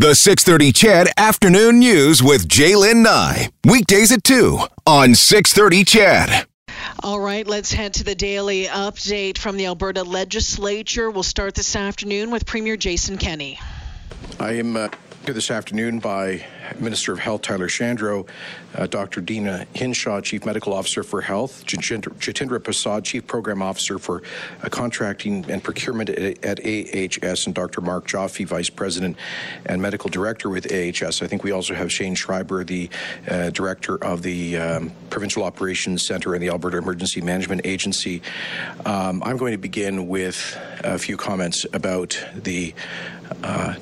The 630 CHED Afternoon News with Jaylen Nye. Weekdays at 2 on 630 CHED. All right, let's head to the daily update from the Alberta Legislature. We'll start this afternoon with Premier Jason Kenney. I am uh, here this afternoon by Minister of Health Tyler Shandro, uh, Dr. Deena Hinshaw, Chief Medical Officer for Health, Jitendra Prasad, Chief Program Officer for uh, Contracting and Procurement at, at, AHS, and Dr. Mark Joffe, Vice President and Medical Director with AHS. I think we also have Shane Schreiber, the uh, Director of the um, Provincial Operations Center and the Alberta Emergency Management Agency. Um, I'm going to begin with a few comments about the uh,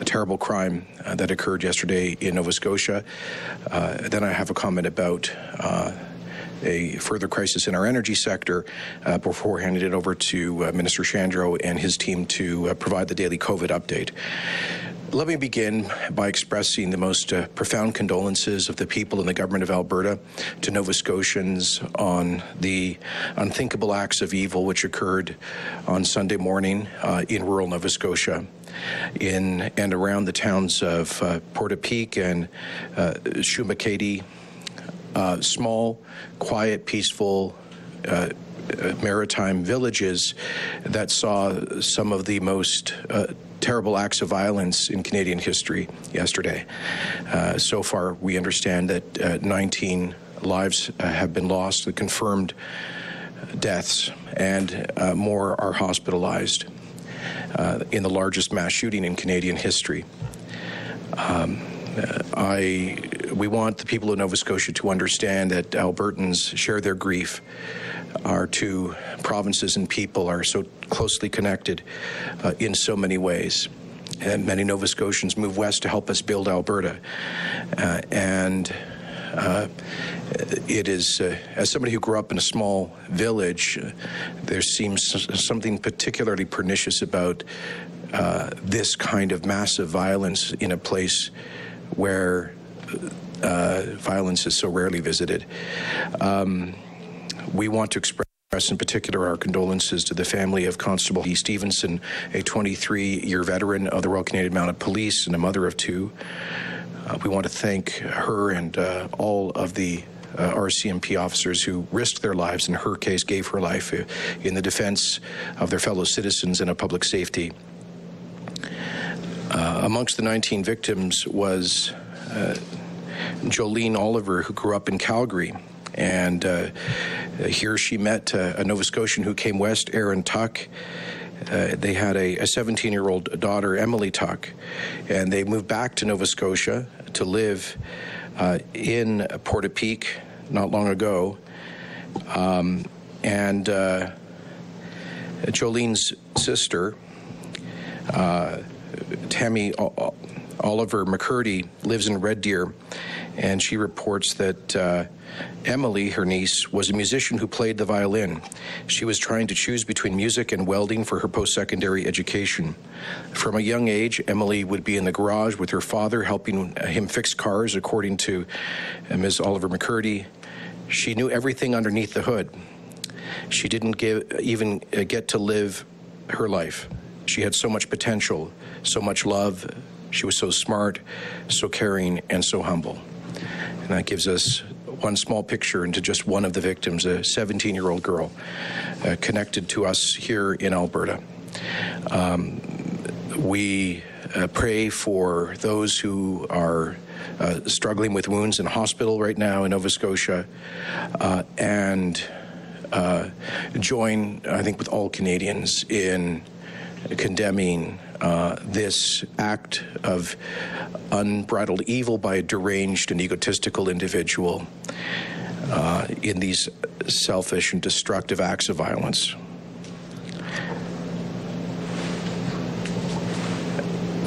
a terrible crime uh, that occurred yesterday in Nova Scotia. Uh, then I have a comment about uh, a further crisis in our energy sector uh, before handing it over to uh, Minister Shandro and his team to uh, provide the daily COVID update. Let me begin by expressing the most uh, profound condolences of the people and the government of Alberta to Nova Scotians on the unthinkable acts of evil which occurred on Sunday morning in rural Nova Scotia. In and around the towns of uh, Portapique and uh, uh, small, quiet, peaceful uh, maritime villages that saw some of the most uh, terrible acts of violence in Canadian history yesterday. Uh, so far, we understand that uh, 19 lives uh, have been lost, the confirmed deaths, and uh, more are hospitalized uh, in the largest mass shooting in Canadian history. Um, I, we want the people of Nova Scotia to understand that Albertans share their grief. Our two provinces and people are so closely connected uh, in so many ways. And many Nova Scotians move west to help us build Alberta. Uh, and uh, it is, uh, as somebody who grew up in a small village, uh, there seems something particularly pernicious about uh, this kind of massive violence in a place where uh, violence is so rarely visited. Um, we want to express in particular our condolences to the family of Constable E. Stevenson, a 23 year veteran of the Royal Canadian Mounted Police and a mother of two. Uh, we want to thank her and uh, all of the uh, RCMP officers who risked their lives, in her case, gave her life uh, in the defense of their fellow citizens and of public safety. Uh, amongst the 19 victims was Jolene Oliver, who grew up in Calgary. And here she met a Nova Scotian who came west, Aaron Tuck. They had a 17 year old daughter, Emily Tuck, and they moved back to Nova Scotia to live uh, in Portapique not long ago. Um, and uh, Jolene's sister, uh, Tammy Oliver McCurdy, lives in Red Deer, and she reports that uh, Emily, her niece, was a musician who played the violin. She was trying to choose between music and welding for her post secondary education. From a young age, Emily would be in the garage with her father helping him fix cars, according to Ms. Oliver McCurdy. She knew everything underneath the hood. She didn't give, even uh, get to live her life. She had so much potential, so much love. She was so smart, so caring, and so humble. And that gives us one small picture into just one of the victims, a 17 year old girl uh, connected to us here in Alberta. Um, we uh, pray for those who are uh, struggling with wounds in hospital right now in Nova Scotia uh, and uh, join, I think, with all Canadians in condemning uh, this act of unbridled evil by a deranged and egotistical individual uh, in these selfish and destructive acts of violence.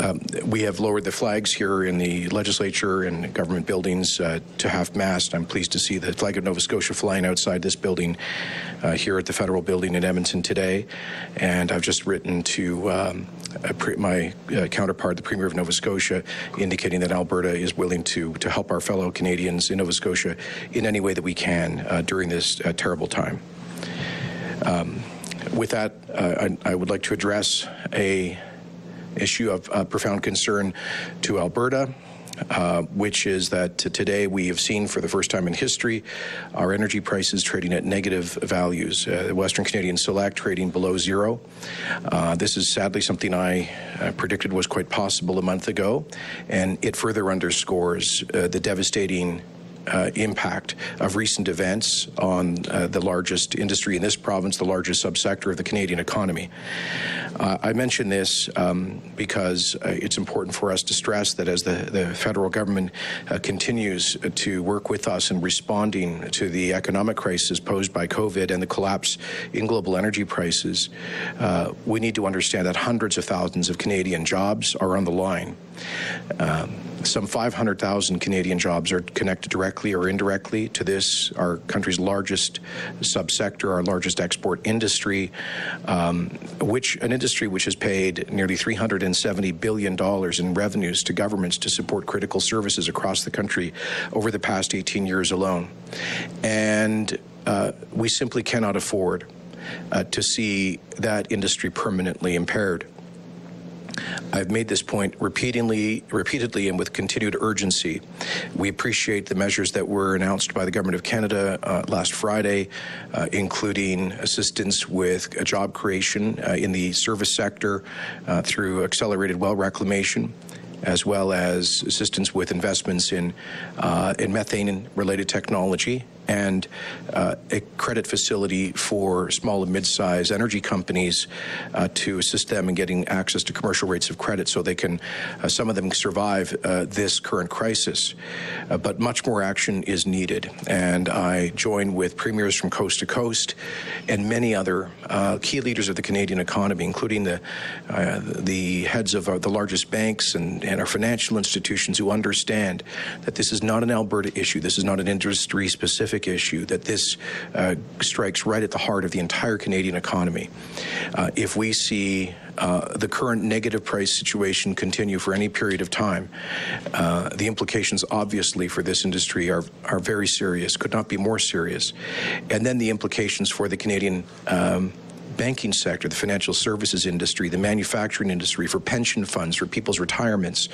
Um, we have lowered the flags here in the legislature and government buildings uh, to half mast. I'm pleased to see the flag of Nova Scotia flying outside this building uh, here at the federal building in Edmonton today. And I've just written to um, my uh, counterpart, the Premier of Nova Scotia, indicating that Alberta is willing to, to help our fellow Canadians in Nova Scotia in any way that we can uh, during this uh, terrible time. Um, with that, uh, I, I would like to address a issue of uh, profound concern to Alberta. Uh, which is that today we have seen for the first time in history our energy prices trading at negative values. Uh, Western Canadian Select trading below zero. Uh, this is sadly something I uh, predicted was quite possible a month ago, and it further underscores uh, the devastating uh, impact of recent events on uh, the largest industry in this province, the largest subsector of the Canadian economy. Uh, I mention this um, because uh, it's important for us to stress that as the, the federal government uh, continues to work with us in responding to the economic crisis posed by COVID and the collapse in global energy prices, we need to understand that hundreds of thousands of Canadian jobs are on the line. Um, some 500,000 Canadian jobs are connected directly or indirectly to this, our country's largest subsector, our largest export industry, um, which an industry which has paid nearly $370 billion in revenues to governments to support critical services across the country over the past 18 years alone. And uh, we simply cannot afford uh, to see that industry permanently impaired. I've made this point repeatedly, repeatedly and with continued urgency. We appreciate the measures that were announced by the Government of Canada uh, last Friday, uh, including assistance with job creation uh, in the service sector uh, through accelerated well reclamation as well as assistance with investments in, uh, in methane related technology and uh, a credit facility for small and mid-sized energy companies uh, to assist them in getting access to commercial rates of credit so they can, uh, some of them survive uh, this current crisis. Uh, but much more action is needed. And I join with premiers from coast to coast and many other uh, key leaders of the Canadian economy, including the, the heads of our, the largest banks and, and our financial institutions who understand that this is not an Alberta issue. This is not an industry specific specific issue that this uh, strikes right at the heart of the entire Canadian economy. Uh, if we see uh, the current negative price situation continue for any period of time, uh, the implications obviously for this industry are, are very serious, could not be more serious. And then the implications for the Canadian um, banking sector, the financial services industry, the manufacturing industry, for pension funds, for people's retirements,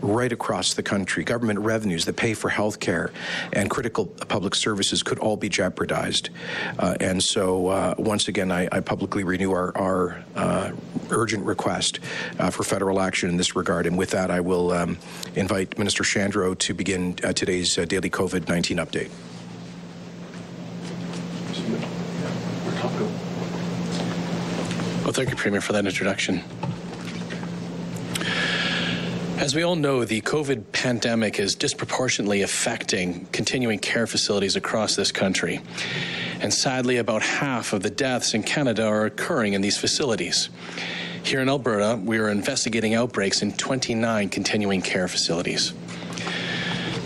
right across the country. Government revenues that pay for health care and critical public services could all be jeopardized. Uh, and so, uh, once again, I, I, publicly renew our, our uh, urgent request uh, for federal action in this regard. And with that, I will um, invite Minister Shandro to begin uh, today's uh, daily COVID 19 update. Well, thank you, Premier, for that introduction. As we all know, the COVID pandemic is disproportionately affecting continuing care facilities across this country. And sadly, about half of the deaths in Canada are occurring in these facilities. Here in Alberta, we are investigating outbreaks in 29 continuing care facilities.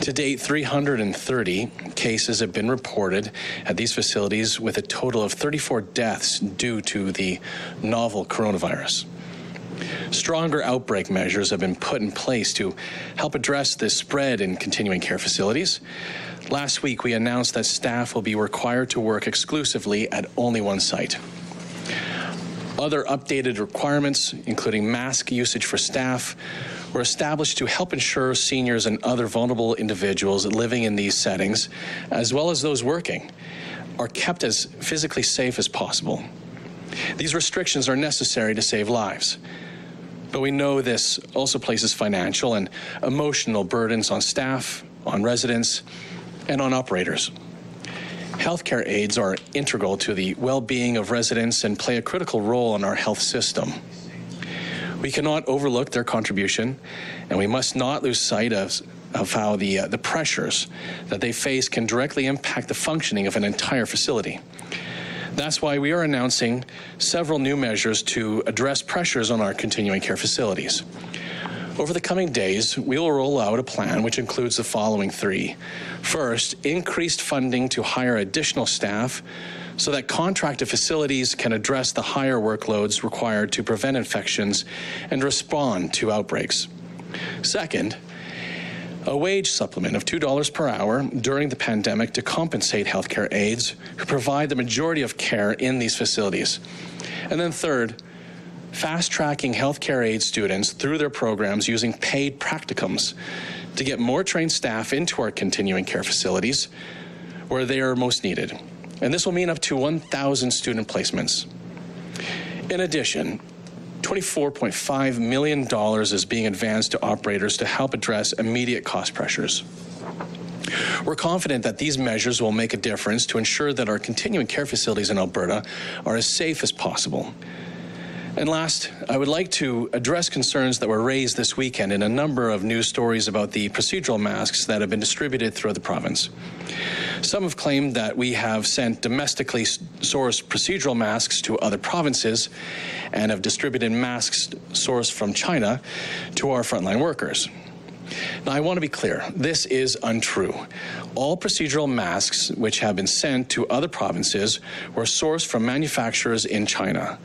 To date, 330 cases have been reported at these facilities, with a total of 34 deaths due to the novel coronavirus. Stronger outbreak measures have been put in place to help address this spread in continuing care facilities. Last week, we announced that staff will be required to work exclusively at only one site. Other updated requirements, including mask usage for staff, were established to help ensure seniors and other vulnerable individuals living in these settings, as well as those working, are kept as physically safe as possible. These restrictions are necessary to save lives. But we know this also places financial and emotional burdens on staff, on residents, and on operators. Healthcare aides are integral to the well being of residents and play a critical role in our health system. We cannot overlook their contribution, and we must not lose sight of, of how the, uh, the pressures that they face can directly impact the functioning of an entire facility. That's why we are announcing several new measures to address pressures on our continuing care facilities. Over the coming days, we will roll out a plan which includes the following three. First, increased funding to hire additional staff so that contracted facilities can address the higher workloads required to prevent infections and respond to outbreaks. Second, a wage supplement of $2 per hour during the pandemic to compensate healthcare aides who provide the majority of care in these facilities. And then third, fast tracking healthcare aid students through their programs using paid practicums to get more trained staff into our continuing care facilities where they are most needed. And this will mean up to 1,000 student placements. In addition, $24.5 million is being advanced to operators to help address immediate cost pressures. We're confident that these measures will make a difference to ensure that our continuing care facilities in Alberta are as safe as possible. And last, I would like to address concerns that were raised this weekend in a number of news stories about the procedural masks that have been distributed throughout the province. Some have claimed that we have sent domestically sourced procedural masks to other provinces and have distributed masks sourced from China to our frontline workers. Now, I want to be clear this is untrue. All procedural masks which have been sent to other provinces were sourced from manufacturers in China.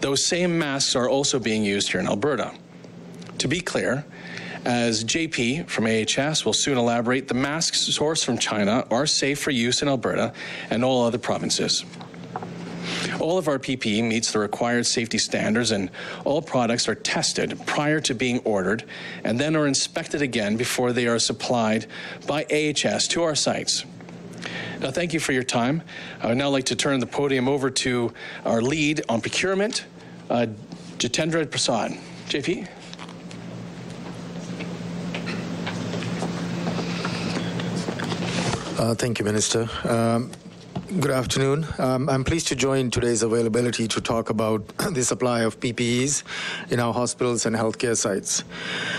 Those same masks are also being used here in Alberta. To be clear, as JP from AHS will soon elaborate, the masks sourced from China are safe for use in Alberta and all other provinces. All of our PPE meets the required safety standards, and all products are tested prior to being ordered and then are inspected again before they are supplied by AHS to our sites. Now, thank you for your time. I would now like to turn the podium over to our lead on procurement, uh, Jitendra Prasad. JP? Uh, thank you, Minister. Um, Good afternoon. Um, I'm pleased to join today's availability to talk about the supply of PPEs in our hospitals and healthcare sites.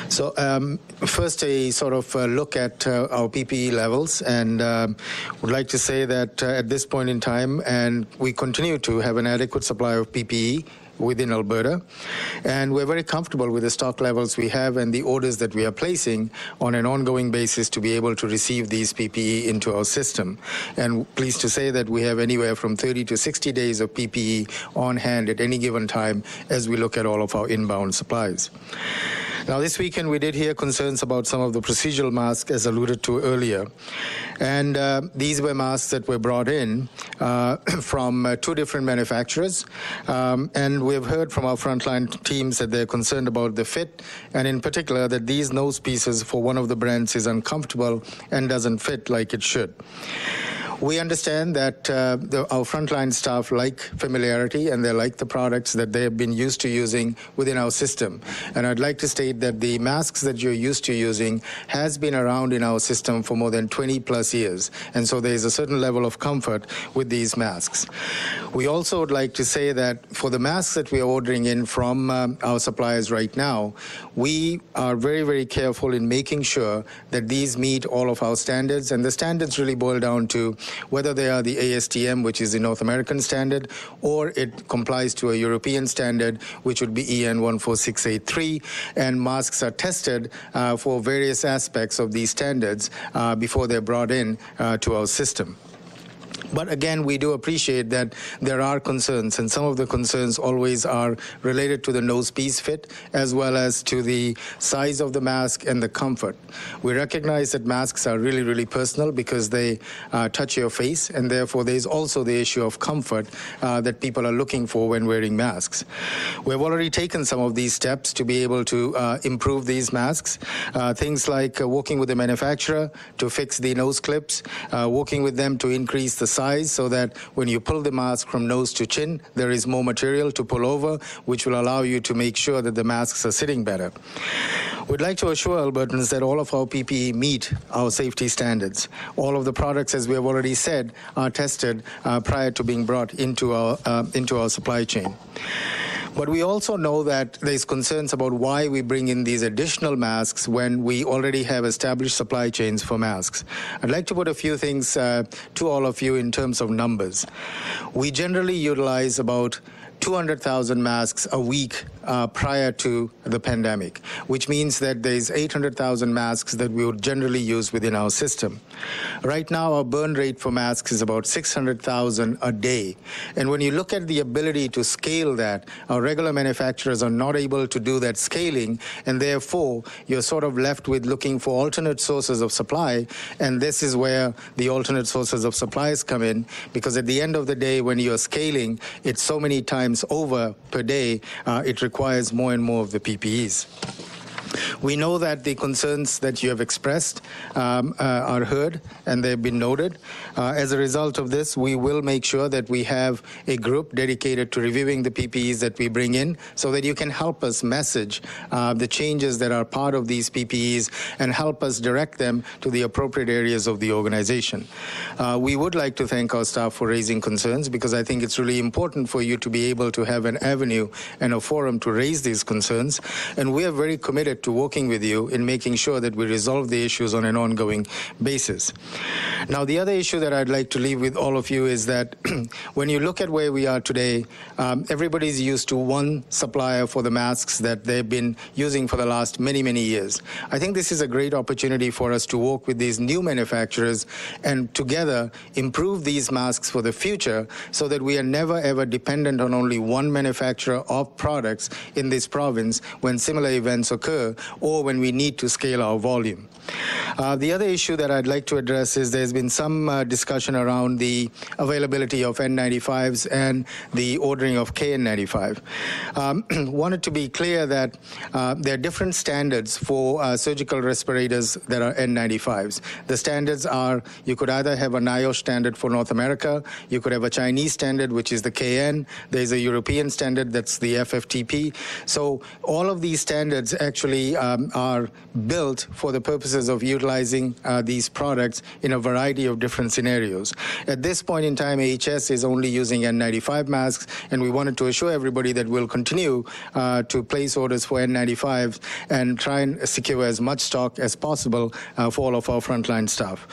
So, um, first, a sort of uh, look at uh, our PPE levels, and um, would like to say that uh, at this point in time, and we continue to have an adequate supply of PPE within Alberta. And we're very comfortable with the stock levels we have and the orders that we are placing on an ongoing basis to be able to receive these PPE into our system. And pleased to say that we have anywhere from 30 to 60 days of PPE on hand at any given time as we look at all of our inbound supplies. Now, this weekend we did hear concerns about some of the procedural masks, as alluded to earlier. And uh, these were masks that were brought in uh, from uh, two different manufacturers. Um, and we've heard from our frontline teams that they're concerned about the fit, and in particular, that these nose pieces for one of the brands is uncomfortable and doesn't fit like it should. We understand that uh, the, our frontline staff like familiarity and they like the products that they have been used to using within our system. And I'd like to state that the masks that you're used to using has been around in our system for more than 20 plus years. And so there is a certain level of comfort with these masks. We also would like to say that for the masks that we are ordering in from um, our suppliers right now, we are very, very careful in making sure that these meet all of our standards. And the standards really boil down to whether they are the ASTM, which is the North American standard, or it complies to a European standard, which would be EN 14683. And masks are tested uh, for various aspects of these standards uh, before they're brought in uh, to our system. But again, we do appreciate that there are concerns, and some of the concerns always are related to the nose piece fit as well as to the size of the mask and the comfort. We recognize that masks are really, really personal because they uh, touch your face, and therefore there's also the issue of comfort uh, that people are looking for when wearing masks. We've already taken some of these steps to be able to uh, improve these masks. Uh, things like uh, working with the manufacturer to fix the nose clips, uh, working with them to increase the size so that when you pull the mask from nose to chin, there is more material to pull over, which will allow you to make sure that the masks are sitting better. We'd like to assure Albertans that all of our PPE meet our safety standards. All of the products, as we have already said, are tested uh, prior to being brought into our, uh, into our supply chain. But we also know that there's concerns about why we bring in these additional masks when we already have established supply chains for masks. I'd like to put a few things uh, to all of you in terms of numbers. We generally utilize about 200,000 masks a week uh, prior to the pandemic, which means that there's 800,000 masks that we would generally use within our system. Right now, our burn rate for masks is about 600,000 a day. And when you look at the ability to scale that, our regular manufacturers are not able to do that scaling, and therefore you're sort of left with looking for alternate sources of supply. And this is where the alternate sources of supplies come in, because at the end of the day, when you're scaling, it's so many times over per day, uh, it requires more and more of the PPEs. We know that the concerns that you have expressed um, uh, are heard and they've been noted. Uh, as a result of this, we will make sure that we have a group dedicated to reviewing the PPEs that we bring in so that you can help us message uh, the changes that are part of these PPEs and help us direct them to the appropriate areas of the organization. Uh, we would like to thank our staff for raising concerns because I think it's really important for you to be able to have an avenue and a forum to raise these concerns. And we are very committed to working with you in making sure that we resolve the issues on an ongoing basis. Now, the other issue that I'd like to leave with all of you is that when you look at where we are today, um, everybody's used to one supplier for the masks that they've been using for the last many, many years. I think this is a great opportunity for us to work with these new manufacturers and together improve these masks for the future so that we are never ever dependent on only one manufacturer of products in this province when similar events occur or when we need to scale our volume. Uh, the other issue that I'd like to address is there's been some uh, discussion around the availability of N95s and the ordering of KN95. Um, wanted to be clear that uh, there are different standards for uh, surgical respirators that are N95s. The standards are you could either have a NIOSH standard for North America, you could have a Chinese standard, which is the KN, there's a European standard that's the FFTP. So all of these standards actually um, are built for the purposes of utilizing uh, these products in a variety of different scenarios. At this point in time, AHS is only using N95 masks, and we wanted to assure everybody that we'll continue uh, to place orders for N95s and try and secure as much stock as possible uh, for all of our frontline staff.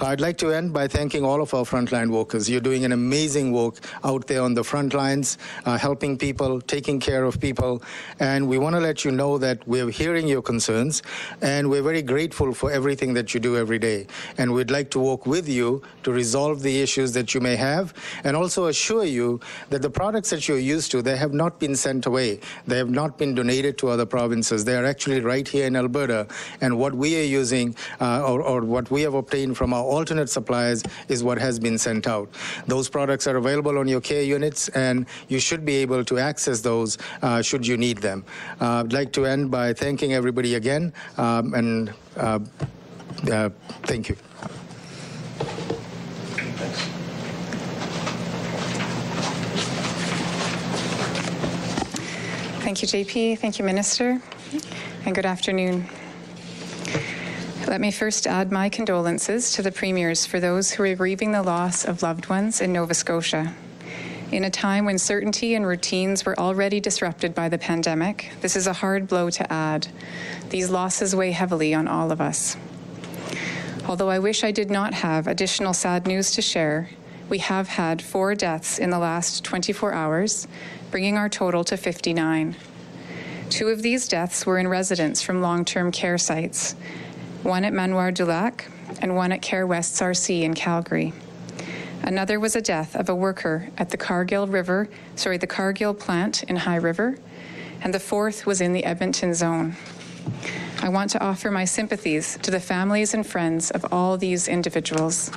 I'd like to end by thanking all of our frontline workers. You're doing an amazing work out there on the front lines, uh, helping people, taking care of people, and we want to let you know that we're hearing your concerns, and we're very grateful for everything that you do every day. And we'd like to work with you to resolve the issues that you may have, and also assure you that the products that you're used to, they have not been sent away. They have not been donated to other provinces. They are actually right here in Alberta, and what we are using, uh, or, or what we have obtained from our alternate suppliers, is what has been sent out. Those products are available on your care units, and you should be able to access those uh, should you need them. Uh, I'd like to end by thanking everybody again, um, and uh, uh, thank you. Thank you, JP. Thank you, Minister. And good afternoon. Let me first add my condolences to the premiers for those who are grieving the loss of loved ones in Nova Scotia. In a time when certainty and routines were already disrupted by the pandemic, this is a hard blow to add. These losses weigh heavily on all of us. Although I wish I did not have additional sad news to share, we have had four deaths in the last 24 hours, bringing our total to 59. Two of these deaths were in residents from long term care sites, one at Manoir du Lac and one at Care West Sarcee in Calgary. Another was a death of a worker at the Cargill River, sorry, the Cargill plant in High River, and the fourth was in the Edmonton zone. I want to offer my sympathies to the families and friends of all these individuals.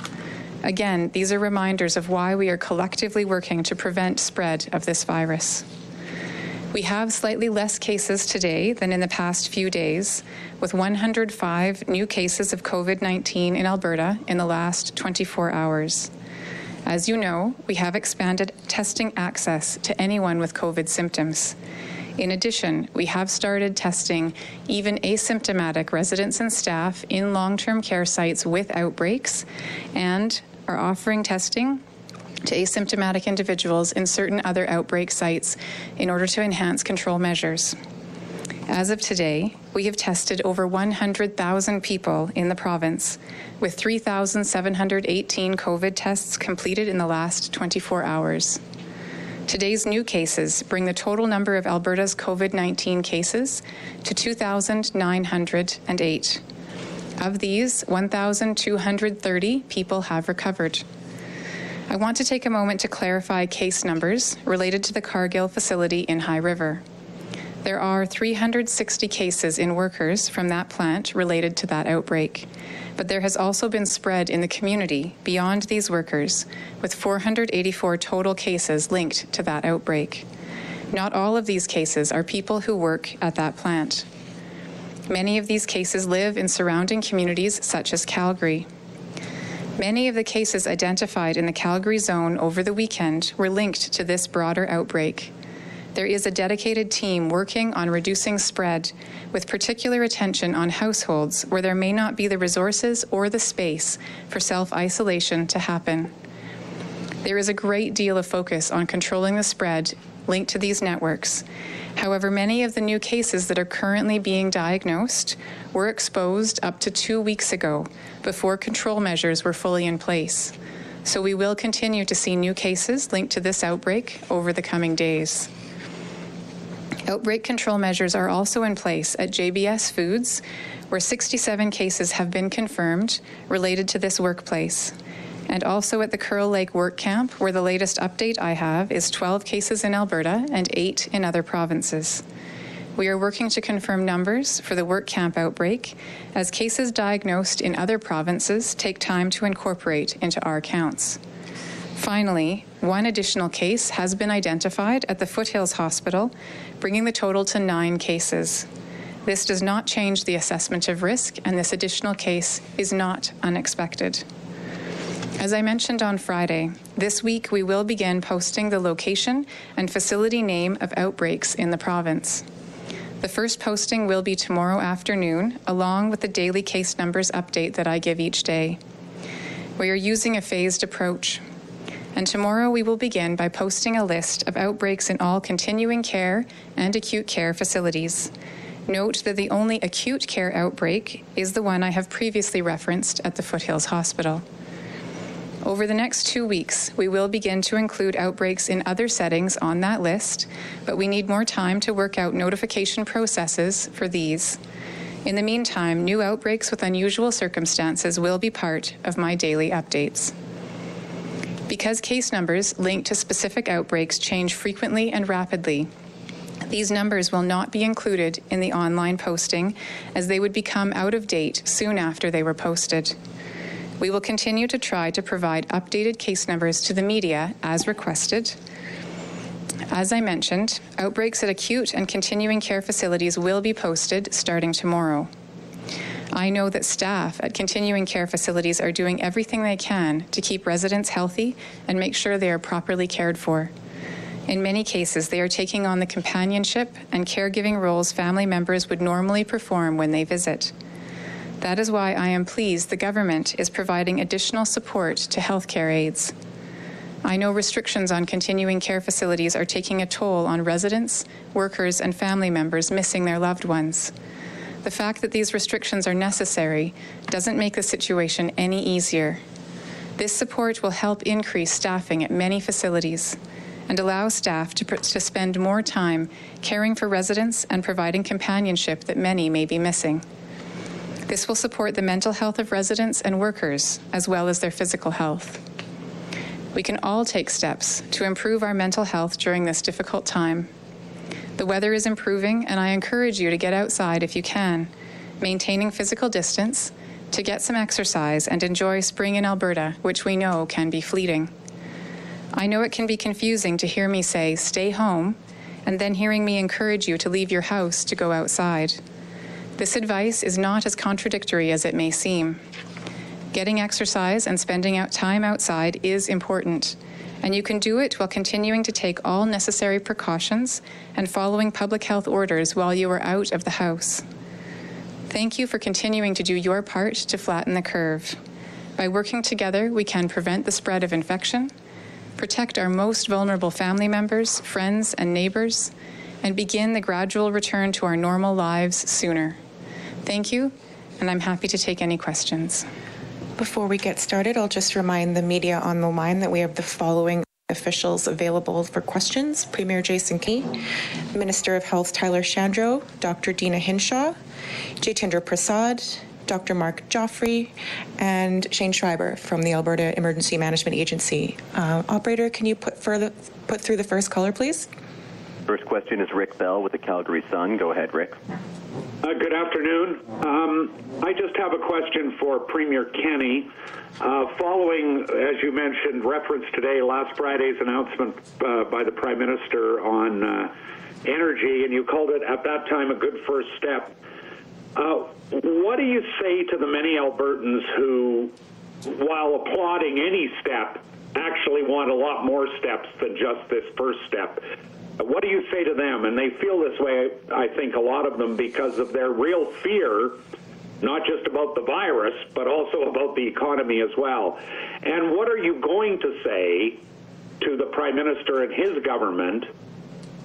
Again, these are reminders of why we are collectively working to prevent spread of this virus. We have slightly less cases today than in the past few days, with 105 new cases of COVID 19 in Alberta in the last 24 hours. As you know, we have expanded testing access to anyone with COVID symptoms. In addition, we have started testing even asymptomatic residents and staff in long term care sites with outbreaks and are offering testing to asymptomatic individuals in certain other outbreak sites in order to enhance control measures. As of today, we have tested over 100,000 people in the province, with 3,718 COVID tests completed in the last 24 hours. Today's new cases bring the total number of Alberta's COVID 19 cases to 2,908. Of these, 1,230 people have recovered. I want to take a moment to clarify case numbers related to the Cargill facility in High River. There are 360 cases in workers from that plant related to that outbreak, but there has also been spread in the community beyond these workers, with 484 total cases linked to that outbreak. Not all of these cases are people who work at that plant. Many of these cases live in surrounding communities such as Calgary. Many of the cases identified in the Calgary zone over the weekend were linked to this broader outbreak. There is a dedicated team working on reducing spread with particular attention on households where there may not be the resources or the space for self isolation to happen. There is a great deal of focus on controlling the spread linked to these networks. However, many of the new cases that are currently being diagnosed were exposed up to two weeks ago before control measures were fully in place. So we will continue to see new cases linked to this outbreak over the coming days. Outbreak control measures are also in place at JBS Foods, where 67 cases have been confirmed related to this workplace. And also at the Kearl Lake Work Camp, where the latest update I have is 12 cases in Alberta and 8 in other provinces. We are working to confirm numbers for the work camp outbreak, as cases diagnosed in other provinces take time to incorporate into our counts. Finally, one additional case has been identified at the Foothills Hospital, bringing the total to nine cases. This does not change the assessment of risk, and this additional case is not unexpected. As I mentioned on Friday, this week we will begin posting the location and facility name of outbreaks in the province. The first posting will be tomorrow afternoon, along with the daily case numbers update that I give each day. We are using a phased approach and tomorrow we will begin by posting a list of outbreaks in all continuing care and acute care facilities. Note that the only acute care outbreak is the one I have previously referenced at the Foothills Hospital. Over the next two weeks, we will begin to include outbreaks in other settings on that list, but we need more time to work out notification processes for these. In the meantime, new outbreaks with unusual circumstances will be part of my daily updates. Because case numbers linked to specific outbreaks change frequently and rapidly, these numbers will not be included in the online posting as they would become out of date soon after they were posted. We will continue to try to provide updated case numbers to the media as requested. As I mentioned, outbreaks at acute and continuing care facilities will be posted starting tomorrow. I know that staff at continuing care facilities are doing everything they can to keep residents healthy and make sure they are properly cared for. In many cases, they are taking on the companionship and caregiving roles family members would normally perform when they visit. That is why I am pleased the government is providing additional support to healthcare aides. I know restrictions on continuing care facilities are taking a toll on residents, workers, and family members missing their loved ones. The fact that these restrictions are necessary doesn't make the situation any easier. This support will help increase staffing at many facilities and allow staff to, to spend more time caring for residents and providing companionship that many may be missing. This will support the mental health of residents and workers, as well as their physical health. We can all take steps to improve our mental health during this difficult time. The weather is improving, and I encourage you to get outside if you can, maintaining physical distance, to get some exercise and enjoy spring in Alberta, which we know can be fleeting. I know it can be confusing to hear me say, stay home, and then hearing me encourage you to leave your house to go outside. This advice is not as contradictory as it may seem. Getting exercise and spending out time outside is important, and you can do it while continuing to take all necessary precautions and following public health orders while you are out of the house. Thank you for continuing to do your part to flatten the curve. By working together, we can prevent the spread of infection, protect our most vulnerable family members, friends, and neighbors, and begin the gradual return to our normal lives sooner. Thank you, and I'm happy to take any questions. Before we get started, I'll just remind the media on the line that we have the following officials available for questions Premier Jason Kenney, Minister of Health Tyler Shandro, Dr. Deena Hinshaw, Jitendra Prasad, Dr. Mark Joffrey, and Shane Schreiber from the Alberta Emergency Management Agency. Uh, operator, can you put, further, put through the first caller, please? First question is Rick Bell with the Calgary Sun. Go ahead, Rick. Uh, good afternoon. Um, I just have a question for Premier Kenney. Uh, following, as you mentioned, reference today, last Friday's announcement uh, by the Prime Minister on uh, energy, and you called it at that time a good first step. Uh, what do you say to the many Albertans who, while applauding any step, actually want a lot more steps than just this first step? What do you say to them? And they feel this way, I think, a lot of them because of their real fear not just about the virus, but also about the economy as well. And what are you going to say to the Prime Minister and his government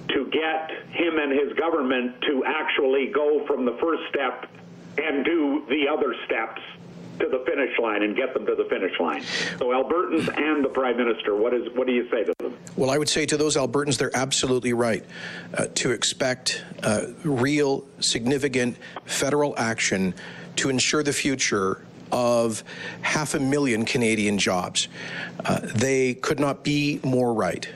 to get him and his government to actually go from the first step and do the other steps to the finish line and get them to the finish line. So Albertans and the Prime Minister, what is what do you say to them? Well, I would say to those Albertans, they're absolutely right uh, to expect uh, real, significant federal action to ensure the future of half a million Canadian jobs. Uh, they could not be more right.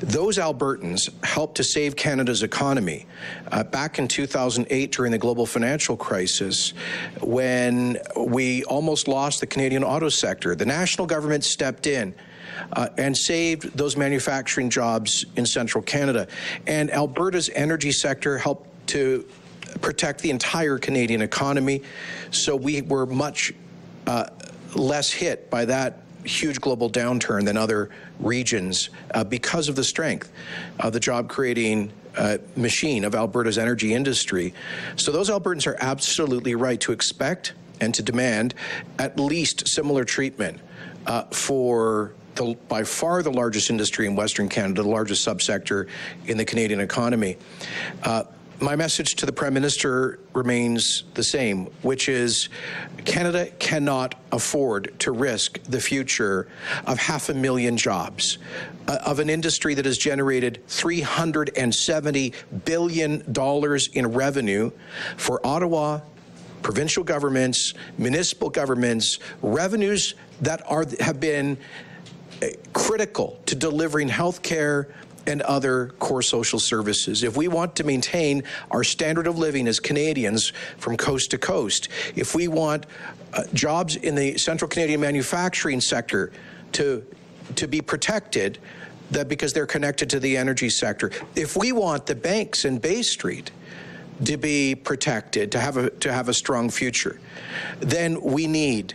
Those Albertans helped to save Canada's economy. Uh, back in 2008, during the global financial crisis, when we almost lost the Canadian auto sector, the national government stepped in. Uh, and saved those manufacturing jobs in central Canada. And Alberta's energy sector helped to protect the entire Canadian economy. So we were much uh, less hit by that huge global downturn than other regions uh, because of the strength of the job creating uh, machine of Alberta's energy industry. So those Albertans are absolutely right to expect and to demand at least similar treatment uh, for the, by far the largest industry in Western Canada, the largest subsector in the Canadian economy. Uh, my message to the Prime Minister remains the same, which is Canada cannot afford to risk the future of half a million jobs, uh, of an industry that has generated $370 billion in revenue for Ottawa, provincial governments, municipal governments, revenues that are have been uh, critical to delivering health care and other core social services. If we want to maintain our standard of living as Canadians from coast to coast, if we want uh, jobs in the central Canadian manufacturing sector to to be protected, that because they're connected to the energy sector, if we want the banks in Bay Street to be protected, to have a to have a strong future, then we need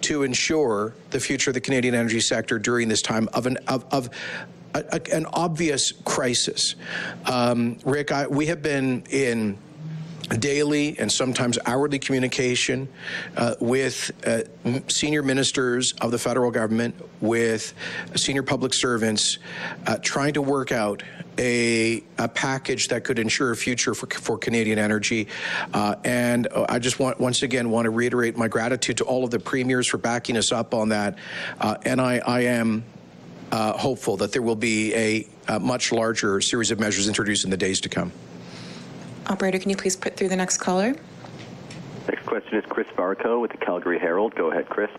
to ensure the future of the Canadian energy sector during this time of an of, of a, a, an obvious crisis. Um, Rick, I, we have been in daily and sometimes hourly communication uh, with uh, senior ministers of the federal government, with senior public servants, uh, trying to work out a, a, package that could ensure a future for, for Canadian energy. Uh, and I just want once again want to reiterate my gratitude to all of the premiers for backing us up on that. Uh, and I, I am uh, hopeful that there will be a, a much larger series of measures introduced in the days to come. Operator, can you please put through the next caller? Next question is Chris Varcoe with the Calgary Herald. Go ahead, Chris.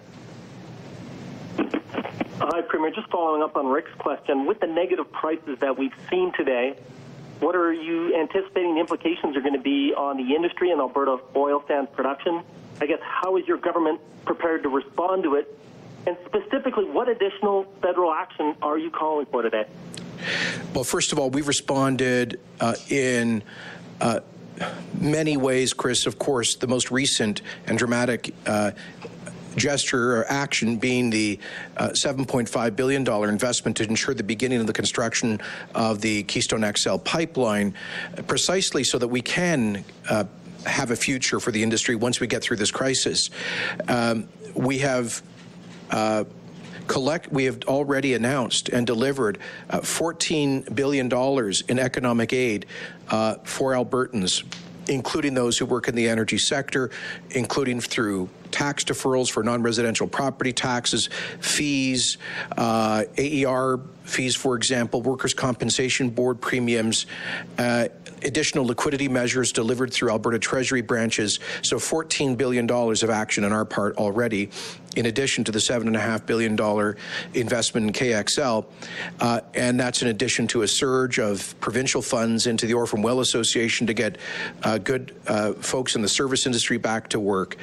Hi, Premier. Just following up on Rick's question. With the negative prices that we've seen today, what are you anticipating the implications are going to be on the industry and Alberta oil sands production? I guess how is your government prepared to respond to it and specifically, what additional federal action are you calling for today? Well, first of all, we've responded uh, in uh, many ways, Chris. Of course, the most recent and dramatic uh, gesture or action being the uh, $7.5 billion investment to ensure the beginning of the construction of the Keystone XL pipeline, precisely so that we can uh, have a future for the industry once we get through this crisis. Um, we have uh, collect we have already announced and delivered uh, 14 billion dollars in economic aid uh, for Albertans including those who work in the energy sector including through tax deferrals for non-residential property taxes fees uh, AER fees for example workers compensation board premiums uh, additional liquidity measures delivered through Alberta Treasury branches. So $14 billion of action on our part already. In addition to the $7.5 billion investment in KXL. Uh, and that's in addition to a surge of provincial funds into the Orphan Well Association to get uh, good uh, folks in the service industry back to work.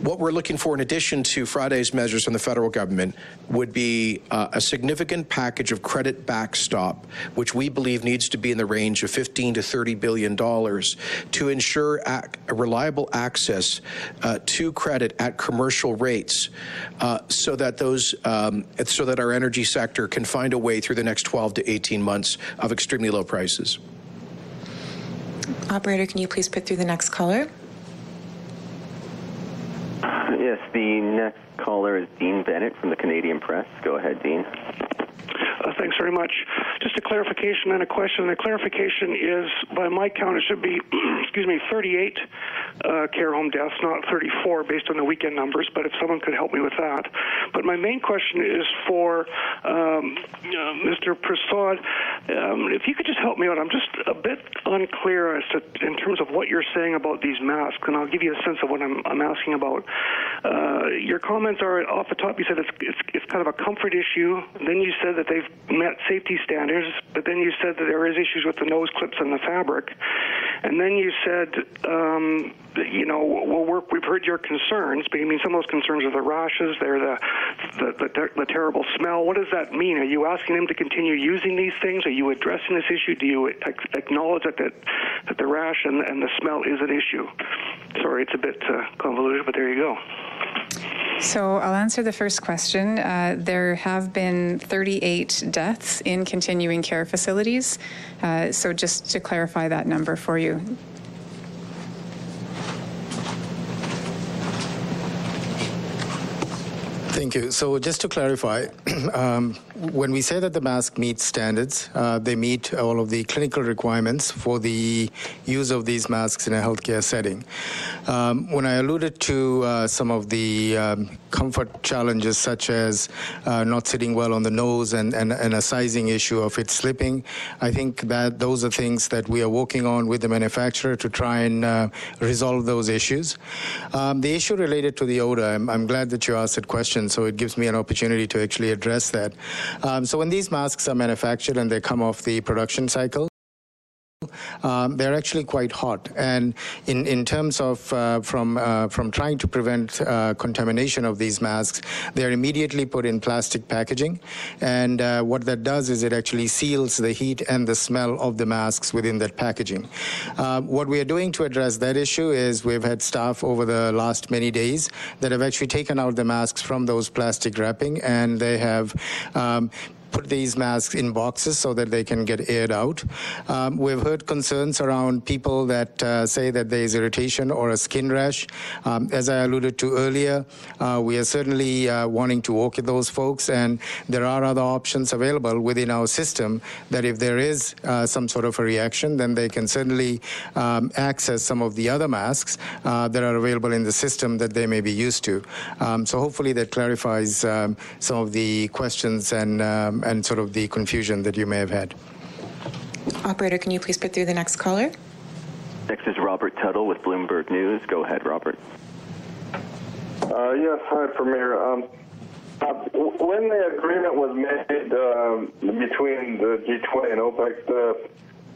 What we're looking for, in addition to Friday's measures from the federal government, would be uh, a significant package of credit backstop, which we believe needs to be in the range of 15 to 30 billion dollars to ensure ac- reliable access uh, to credit at commercial rates, uh, so that those um, so that our energy sector can find a way through the next 12 to 18 months of extremely low prices. Operator, can you please put through the next caller? Yes, the next caller is Dean Bennett from the Canadian Press. Go ahead, Dean. Uh, thanks very much. Just a clarification and a question. The clarification is, by my count, it should be, excuse me, 38 uh, care home deaths, not 34, based on the weekend numbers. But if someone could help me with that. But my main question is for um, uh, Mr. Prasad. Um, if you could just help me out, I'm just a bit unclear as to, in terms of what you're saying about these masks, and I'll give you a sense of what I'm, I'm asking about. Uh, your comments are off the top. You said it's, it's, it's kind of a comfort issue. Then you said that they've met safety standards, but then you said that there is issues with the nose clips and the fabric. And then you said, um, you know, well, we're, we've heard your concerns, but I mean, some of those concerns are the rashes, they're the, the, the, ter- the terrible smell. What does that mean? Are you asking them to continue using these things? Are you addressing this issue? Do you ac- acknowledge that, that, that the rash and, and the smell is an issue? Sorry, it's a bit uh, convoluted, but there you go. So I'll answer the first question. Uh, there have been 38 deaths in continuing care facilities. Uh, so just to clarify that number for you. Thank you. So just to clarify, um, when we say that the mask meets standards, uh, they meet all of the clinical requirements for the use of these masks in a healthcare setting. Um, when I alluded to uh, some of the um, comfort challenges, such as uh, not sitting well on the nose and, and, and, a sizing issue of it slipping, I think that those are things that we are working on with the manufacturer to try and uh, resolve those issues. Um, the issue related to the odor, I'm, I'm glad that you asked that question, so it gives me an opportunity to actually address that. Um, so when these masks are manufactured and they come off the production cycle, um, they're actually quite hot. And in, in terms of uh, from uh, from trying to prevent uh, contamination of these masks, they're immediately put in plastic packaging. And uh, what that does is it actually seals the heat and the smell of the masks within that packaging. Uh, what we are doing to address that issue is we've had staff over the last many days that have actually taken out the masks from those plastic wrapping and they have um, put these masks in boxes so that they can get aired out. Um, we've heard concerns around people that uh, say that there is irritation or a skin rash. Um, as I alluded to earlier, uh, we are certainly uh, wanting to work with those folks, and there are other options available within our system that if there is uh, some sort of a reaction, then they can certainly um, access some of the other masks uh, that are available in the system that they may be used to. Um, so hopefully that clarifies um, some of the questions and um, and sort of the confusion that you may have had. Operator, can you please put through the next caller? Next is Robert Tuttle with Bloomberg News. Go ahead, Robert. Uh, yes, hi, Premier. Um, uh, when the agreement was made um, between the G20 and OPEC, the,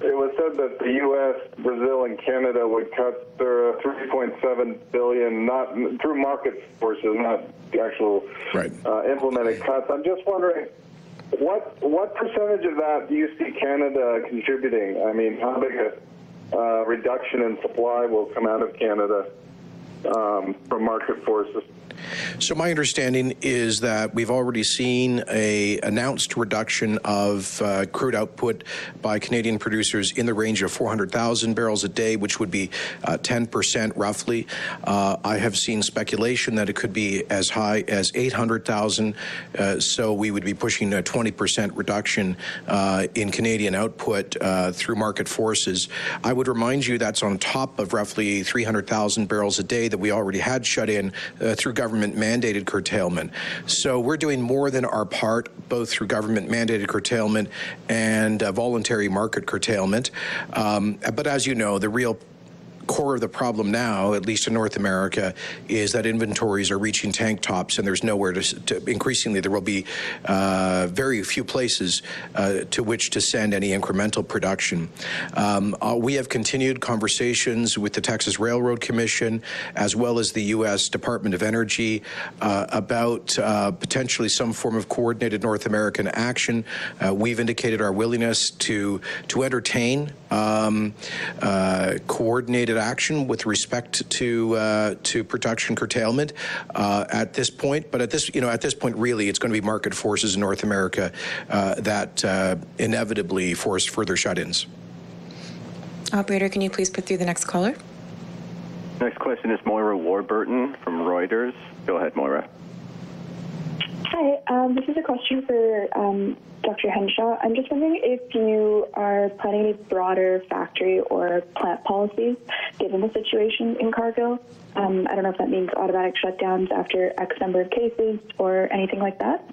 it was said that the U.S., Brazil, and Canada would cut their 3.7 billion, not through market forces, not actual right. uh, implemented cuts. I'm just wondering what what percentage of that do you see Canada contributing? I mean, how big a uh, reduction in supply will come out of Canada um, from market forces? So my understanding is that we've already seen a announced reduction of uh, crude output by Canadian producers in the range of 400,000 barrels a day, which would be uh, 10% roughly. Uh, I have seen speculation that it could be as high as 800,000. Uh, so we would be pushing a 20% reduction uh, in Canadian output uh, through market forces. I would remind you that's on top of roughly 300,000 barrels a day that we already had shut in through government government mandated curtailment. So we're doing more than our part, both through government mandated curtailment and uh, voluntary market curtailment. Um, but as you know, the real core of the problem now, at least in North America, is that inventories are reaching tank tops, and there's nowhere to. to increasingly, there will be uh, very few places uh, to which to send any incremental production. Um, uh, we have continued conversations with the Texas Railroad Commission as well as the U.S. Department of Energy uh, about uh, potentially some form of coordinated North American action. Uh, we've indicated our willingness to to entertain um, uh, coordinated action with respect to uh, to production curtailment uh, at this point. But at this, you know, at this point, really, it's going to be market forces in North America that inevitably force further shut-ins. Operator, can you please put through the next caller? Next question is Moira Warburton from Reuters. Go ahead, Moira. Hi, um, this is a question for um, Dr. Hinshaw. I'm just wondering if you are planning any broader factory or plant policies given the situation in Cargill. Um, I don't know if that means automatic shutdowns after X number of cases or anything like that.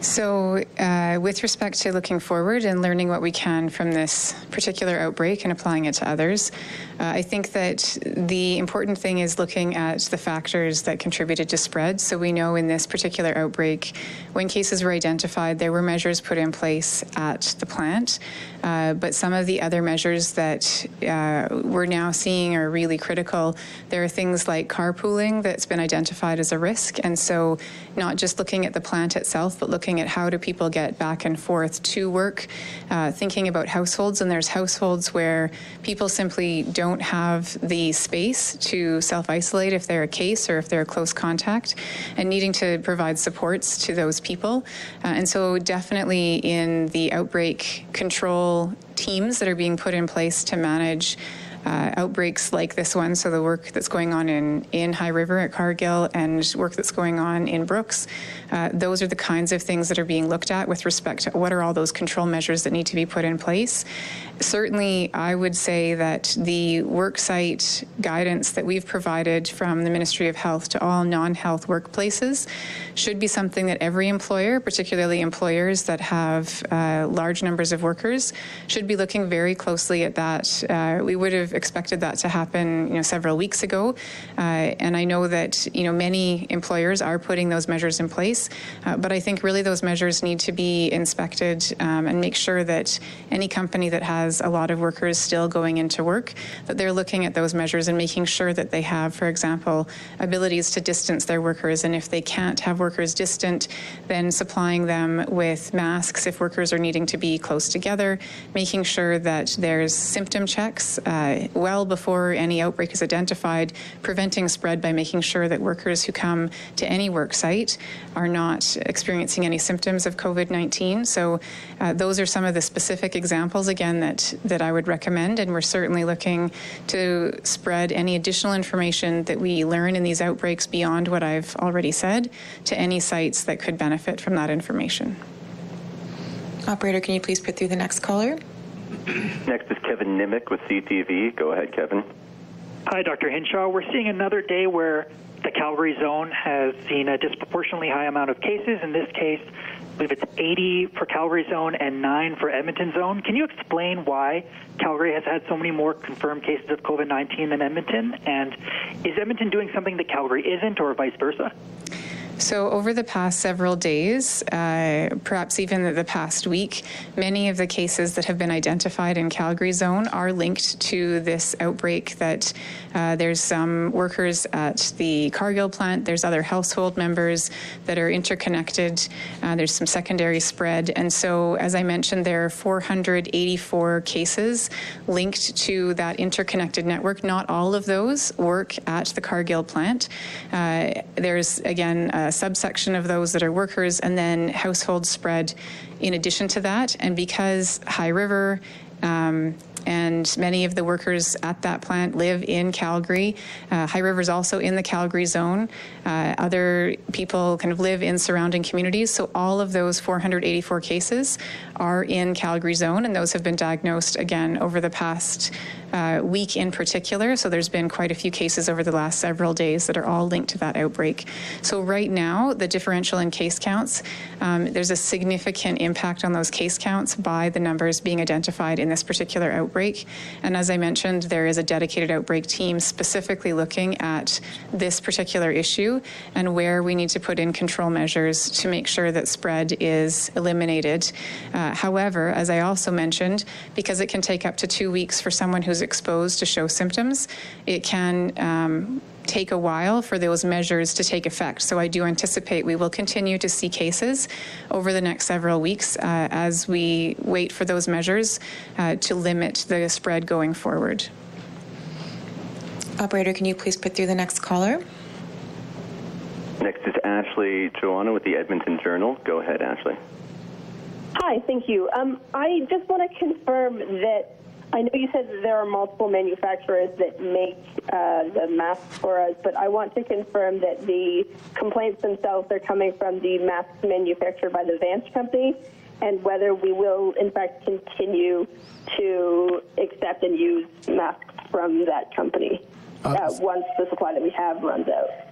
So, uh, with respect to looking forward and learning what we can from this particular outbreak and applying it to others, uh, I think that the important thing is looking at the factors that contributed to spread. So, we know in this particular outbreak, when cases were identified, there were measures put in place at the plant. Uh, but some of the other measures that uh, we're now seeing are really critical. There are things like carpooling that's been identified as a risk. And so, not just looking at the plant itself, but looking at how do people get back and forth to work, uh, thinking about households. And there's households where people simply don't have the space to self isolate if they're a case or if they're a close contact, and needing to provide supports to those people. Uh, and so, definitely in the outbreak control teams that are being put in place to manage uh, outbreaks like this one. So the work that's going on in, in High River at Cargill and work that's going on in Brooks, uh, those are the kinds of things that are being looked at with respect to what are all those control measures that need to be put in place. Certainly, I would say that the worksite guidance that we've provided from the Ministry of Health to all non-health workplaces should be something that every employer, particularly employers that have uh, large numbers of workers, should be looking very closely at that. Uh, we would have expected that to happen, you know, several weeks ago, uh, and I know that you know many employers are putting those measures in place, uh, but I think really those measures need to be inspected um, and make sure that any company that has has a lot of workers still going into work, that they're looking at those measures and making sure that they have, for example, abilities to distance their workers. And if they can't have workers distant, then supplying them with masks if workers are needing to be close together, making sure that there's symptom checks uh, well before any outbreak is identified, preventing spread by making sure that workers who come to any work site are not experiencing any symptoms of COVID 19. So, uh, those are some of the specific examples, again, that that I would recommend, and we're certainly looking to spread any additional information that we learn in these outbreaks beyond what I've already said to any sites that could benefit from that information. Operator, can you please put through the next caller? Next is Kevin Nimick with CTV. Go ahead, Kevin. Hi, Dr. Hinshaw. We're seeing another day where the Calgary zone has seen a disproportionately high amount of cases. In this case, believe it's 80 for Calgary zone and 9 for Edmonton zone. Can you explain why Calgary has had so many more confirmed cases of COVID 19 than Edmonton? And is Edmonton doing something that Calgary isn't, or vice versa? So, over the past several days, uh, perhaps even the past week, many of the cases that have been identified in Calgary zone are linked to this outbreak. That uh, there's some workers at the Cargill plant, there's other household members that are interconnected, uh, there's some secondary spread. And so, as I mentioned, there are 484 cases linked to that interconnected network. Not all of those work at the Cargill plant. Uh, there's, again, a subsection of those that are workers, and then household spread in addition to that. And because High River um, and many of the workers at that plant live in Calgary. Uh, High River is also in the Calgary zone. Uh, other people kind of live in surrounding communities. So all of those 484 cases are in Calgary zone, and those have been diagnosed again over the past uh, week in particular. So there's been quite a few cases over the last several days that are all linked to that outbreak. So right now, the differential in case counts, um, there's a significant impact on those case counts by the numbers being identified in this particular outbreak. And as I mentioned, there is a dedicated outbreak team specifically looking at this particular issue and where we need to put in control measures to make sure that spread is eliminated. Uh, however, as I also mentioned, because it can take up to two weeks for someone who's exposed to show symptoms, it can um, take a while for those measures to take effect. So I do anticipate we will continue to see cases over the next several weeks uh, as we wait for those measures uh, to limit the spread going forward. Operator, can you please put through the next caller? Next is Ashley Joannou with the Edmonton Journal. Go ahead, Ashley. Hi, thank you. Um, I just want to confirm that I know you said that there are multiple manufacturers that make uh, the masks for us, but I want to confirm that the complaints themselves are coming from the masks manufactured by the Vanch company and whether we will, in fact, continue to accept and use masks from that company uh, once the supply that we have runs out.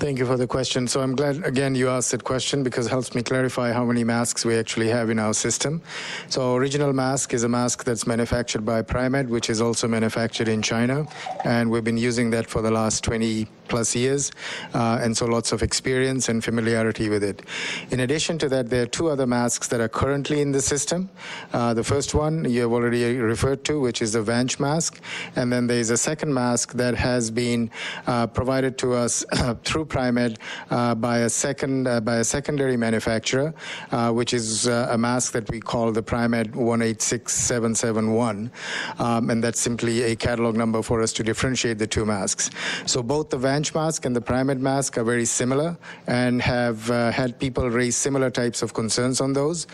Thank you for the question. So I'm glad, again, you asked that question because it helps me clarify how many masks we actually have in our system. So original mask is a mask that's manufactured by Primed, which is also manufactured in China. And we've been using that for the last 20 plus years, uh, and so lots of experience and familiarity with it. In addition to that, there are two other masks that are currently in the system. Uh, the first one you have already referred to, which is the Vanch mask, and then there is a second mask that has been uh, provided to us through Primed uh, by a second by a secondary manufacturer, which is a mask that we call the Primed 186771, um, and that's simply a catalog number for us to differentiate the two masks. So both the Vanch Vanch mask and the Primed mask are very similar and have uh, had people raise similar types of concerns on those.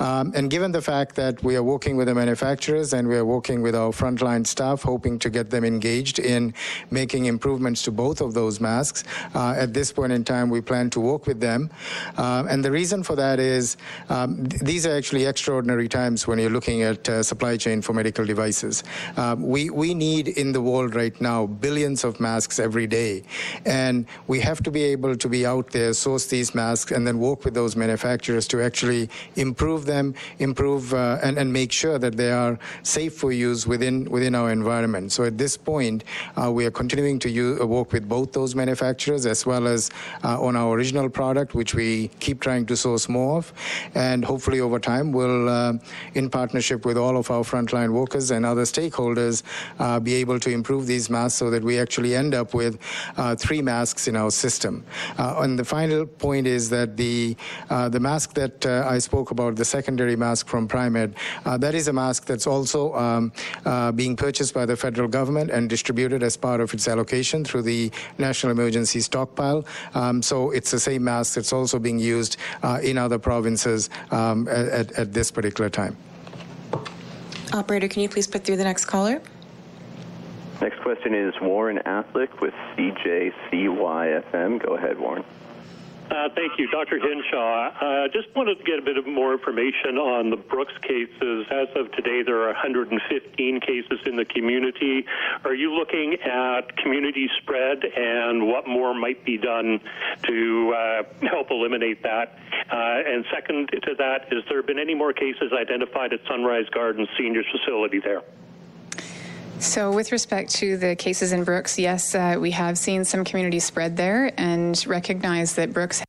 Um, and given the fact that we are working with the manufacturers and we are working with our frontline staff, hoping to get them engaged in making improvements to both of those masks, uh, at this point in time, we plan to work with them. Uh, and the reason for that is um, th- these are actually extraordinary times when you're looking at uh, supply chain for medical devices. Um, we, we need in the world right now billions of masks every day. And we have to be able to be out there, source these masks, and then work with those manufacturers to actually improve them, improve uh, and, and make sure that they are safe for use within within our environment. So at this point, uh, we are continuing to use, uh, work with both those manufacturers as well as uh, on our original product, which we keep trying to source more of, and hopefully over time we'll, uh, in partnership with all of our frontline workers and other stakeholders, uh, be able to improve these masks so that we actually end up with three masks in our system. Uh, and the final point is that the uh, the mask that uh, I spoke about, the secondary mask from Primed, uh, that is a mask that's also um, uh, being purchased by the federal government and distributed as part of its allocation through the National Emergency Stockpile. Um, so it's the same mask that's also being used in other provinces um, at, at this particular time. Operator, can you please put through the next caller? Next question is Warren Afflick with CJCY-FM. Go ahead, Warren. Uh, thank you, Dr. Hinshaw. I uh, just wanted to get a bit of more information on the Brooks cases. As of today, there are 115 cases in the community. Are you looking at community spread and what more might be done to uh, help eliminate that? Uh, and second to that, has there been any more cases identified at Sunrise Gardens Seniors Facility there? So, with respect to the cases in Brooks, yes, uh, we have seen some community spread there and recognize that Brooks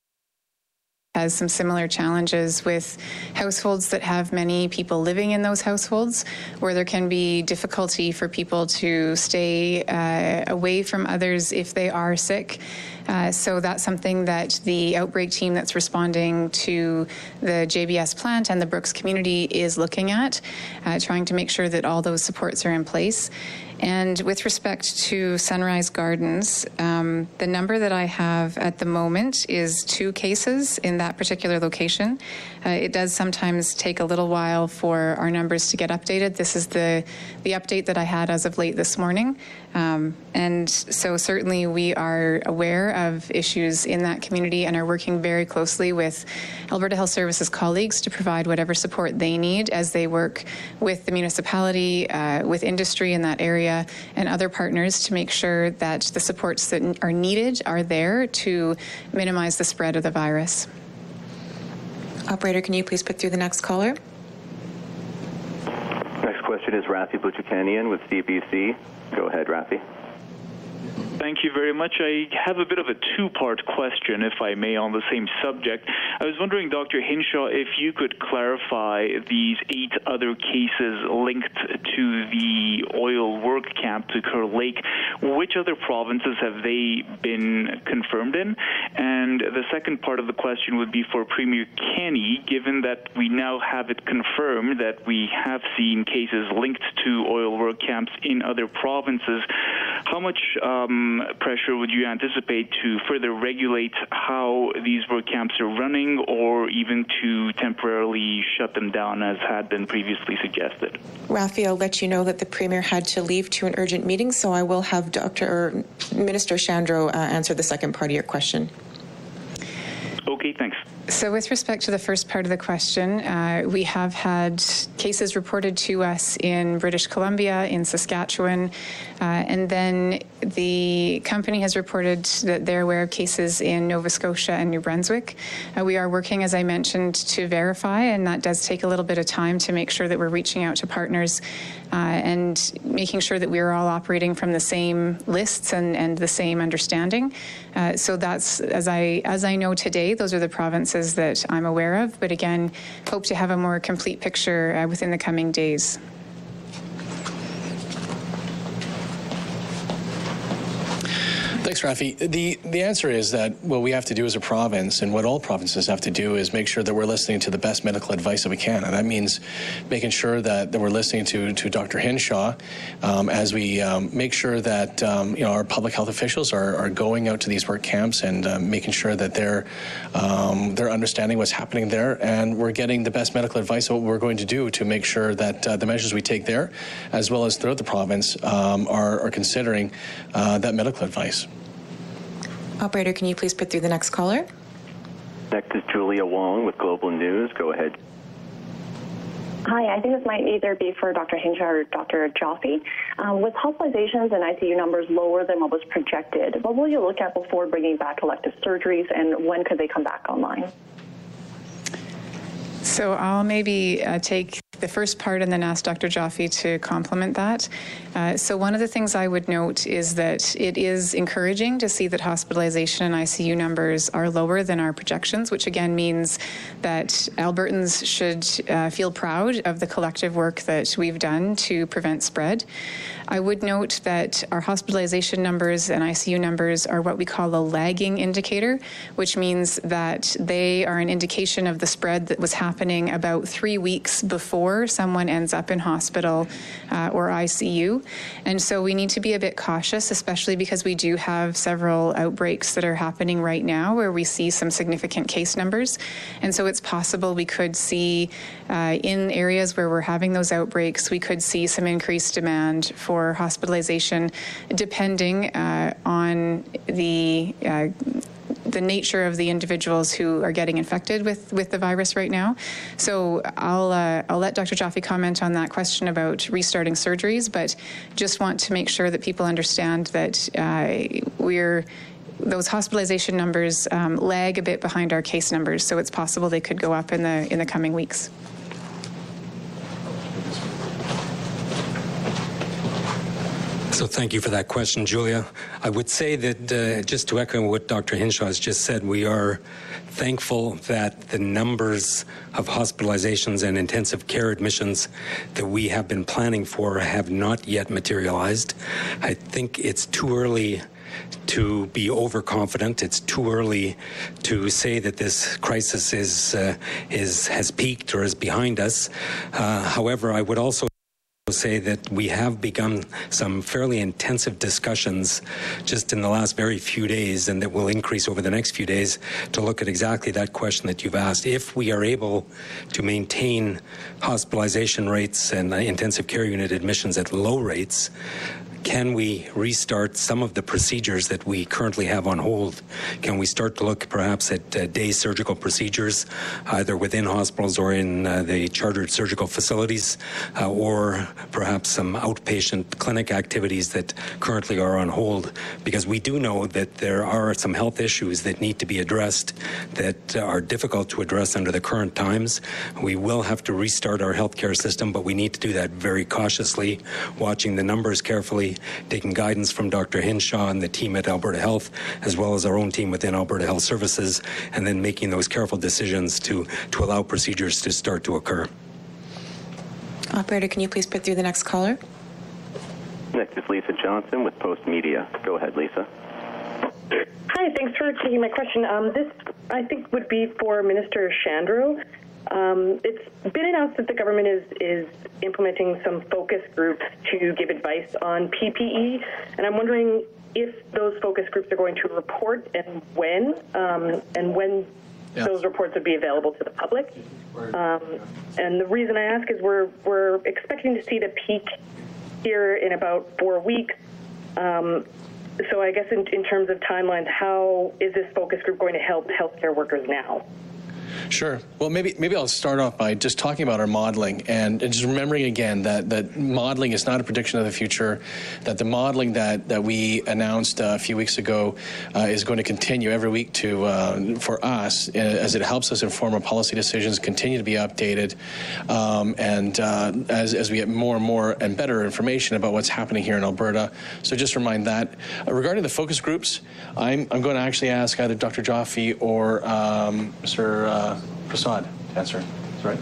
has some similar challenges with households that have many people living in those households, where there can be difficulty for people to stay uh, away from others if they are sick. Uh, so that's something that the outbreak team that's responding to the JBS plant and the Brooks community is looking at, uh, trying to make sure that all those supports are in place. And with respect to Sunrise Gardens, um, the number that I have at the moment is two cases in that particular location. Uh, it does sometimes take a little while for our numbers to get updated. This is the the update that I had as of late this morning, um, and so certainly we are aware of issues in that community and are working very closely with Alberta Health Services colleagues to provide whatever support they need as they work with the municipality, uh, with industry in that area, and other partners to make sure that the supports that are needed are there to minimize the spread of the virus. Operator, can you please put through the next caller? Question is Rafi Buchakanian with CBC. Go ahead, Rafi. Thank you very much. I have a bit of a two part question, if I may, on the same subject. I was wondering, Dr. Hinshaw, if you could clarify these eight other cases linked to the oil work camp to Kearl Lake. Which other provinces have they been confirmed in? And the second part of the question would be for Premier Kenney, given that we now have it confirmed that we have seen cases linked to oil work camps in other provinces, how much um, pressure would you anticipate to further regulate how these work camps are running or even to temporarily shut them down as had been previously suggested? Rafi, I'll let you know that the Premier had to leave to an urgent meeting, so I will have Dr. Minister Shandro uh, answer the second part of your question. Okay, thanks. So, with respect to the first part of the question, uh, we have had cases reported to us in British Columbia, in Saskatchewan, uh, and then the company has reported that they're aware of cases in Nova Scotia and New Brunswick. Uh, we are working, as I mentioned, to verify, and that does take a little bit of time to make sure that we're reaching out to partners uh, and making sure that we're all operating from the same lists and, and the same understanding. Uh, so that's as I as I know today, those are the provinces that I'm aware of. But again, hope to have a more complete picture uh, within the coming days. Thanks, Rafi. The the answer is that what we have to do as a province, and what all provinces have to do, is make sure that we're listening to the best medical advice that we can, and that means making sure that, that we're listening to to Dr. Hinshaw um, as we um, make sure that um, you know our public health officials are, are going out to these work camps and uh, making sure that they're um, they're understanding what's happening there, and we're getting the best medical advice of what we're going to do to make sure that uh, the measures we take there, as well as throughout the province, um, are, are considering uh, that medical advice. Operator, can you please put through the next caller? Next is Julia Wong with Global News. Go ahead. Hi, I think this might either be for Dr. Hinshaw or Dr. Joffe. Um, with hospitalizations and ICU numbers lower than what was projected, what will you look at before bringing back elective surgeries and when could they come back online? So I'll maybe uh, take the first part and then ask Dr. Joffe to complement that. Uh, so, one of the things I would note is that it is encouraging to see that hospitalization and ICU numbers are lower than our projections, which again means that Albertans should uh, feel proud of the collective work that we've done to prevent spread. I would note that our hospitalization numbers and ICU numbers are what we call a lagging indicator, which means that they are an indication of the spread that was happening about three weeks before someone ends up in hospital uh, or ICU. And so we need to be a bit cautious, especially because we do have several outbreaks that are happening right now where we see some significant case numbers. And so it's possible we could see uh, in areas where we're having those outbreaks, we could see some increased demand for for hospitalization, depending uh, on the uh, the nature of the individuals who are getting infected with, with the virus right now. So I'll uh, I'll let Dr. Joffe comment on that question about restarting surgeries, but just want to make sure that people understand that uh, we're those hospitalization numbers um, lag a bit behind our case numbers, so it's possible they could go up in the in the coming weeks. So thank you for that question, Julia. I would say that uh, just to echo what Dr. Hinshaw has just said, we are thankful that the numbers of hospitalizations and intensive care admissions that we have been planning for have not yet materialized. I think it's too early to be overconfident. It's too early to say that this crisis is uh, is has peaked or is behind us. Uh, however, I would also say that we have begun some fairly intensive discussions just in the last very few days and that will increase over the next few days to look at exactly that question that you've asked. If we are able to maintain hospitalization rates and intensive care unit admissions at low rates, can we restart some of the procedures that we currently have on hold? Can we start to look perhaps at uh, day surgical procedures, either within hospitals or in uh, the chartered surgical facilities, uh, or perhaps some outpatient clinic activities that currently are on hold? Because we do know that there are some health issues that need to be addressed that are difficult to address under the current times. We will have to restart our healthcare system, but we need to do that very cautiously, watching the numbers carefully, taking guidance from Dr. Hinshaw and the team at Alberta Health, as well as our own team within Alberta Health Services, and then making those careful decisions to, to allow procedures to start to occur. Operator, can you please put through the next caller? Next is Lisa Johnson with Post Media. Go ahead, Lisa. Hi, thanks for taking my question. Um, this, I think, would be for Minister Shandro. Um, it's been announced that the government is, is implementing some focus groups to give advice on PPE, and I'm wondering if those focus groups are going to report and when, um, and when Yeah. those reports would be available to the public. Um, and the reason I ask is we're we're expecting to see the peak here in about four weeks. Um, so I guess in, in terms of timelines, how is this focus group going to help healthcare workers now? Sure. Well, maybe maybe I'll start off by just talking about our modeling and, and just remembering again that that modeling is not a prediction of the future. That the modeling that that we announced uh, a few weeks ago uh, is going to continue every week to uh, for us uh, as it helps us inform our policy decisions, continue to be updated, um, and uh, as as we get more and more and better information about what's happening here in Alberta. So just remind that Uh, regarding the focus groups, I'm I'm going to actually ask either Dr. Joffe or um, Mr. Prasad to answer. That's right.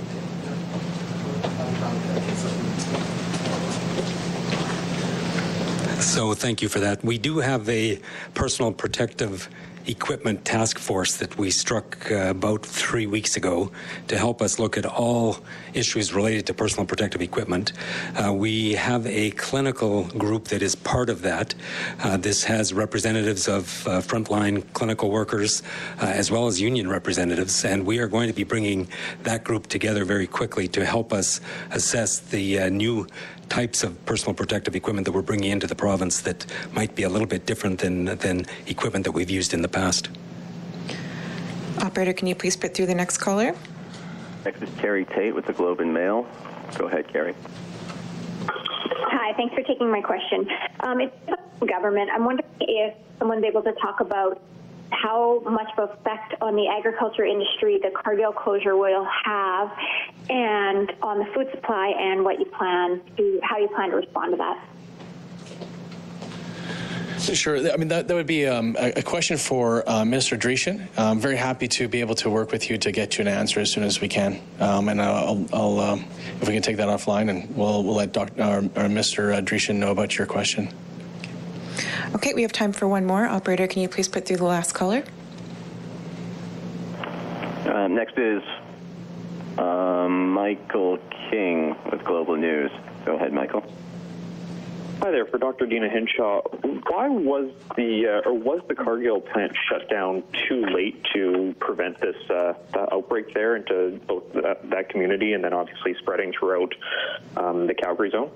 So thank you for that. We do have a personal protective equipment task force that we struck uh, about three weeks ago to help us look at all issues related to personal protective equipment. Uh, we have a clinical group that is part of that. Uh, this has representatives of uh, frontline clinical workers uh, as well as union representatives, and we are going to be bringing that group together very quickly to help us assess the uh, new types of personal protective equipment that we're bringing into the province that might be a little bit different than than equipment that we've used in the past. Operator, can you please put through the next caller? Next is Carrie Tait with the Globe and Mail. Go ahead, Carrie. Hi, thanks for taking my question. Um, it's government. I'm wondering if someone's able to talk about how much of effect on the agriculture industry the Cargill closure will have, and on the food supply, and what you plan to, how you plan to respond to that. Sure. I mean, that, that would be um, a, a question for uh, Minister Dreeshen. I'm very happy to be able to work with you to get you an answer as soon as we can. Um, and I'll, I'll um, if we can take that offline, and we'll, we'll let Dr. Or, or Mr. Dreeshen know about your question. Okay, we have time for one more. Operator, can you please put through the last caller? Uh, next is um, Michael King with Global News. Go ahead, Michael. Hi there, for Dr. Deena Hinshaw. Why was the uh, or was the Cargill plant shut down too late to prevent this uh, outbreak there into both that, that, community and then obviously spreading throughout um, the Calgary zone?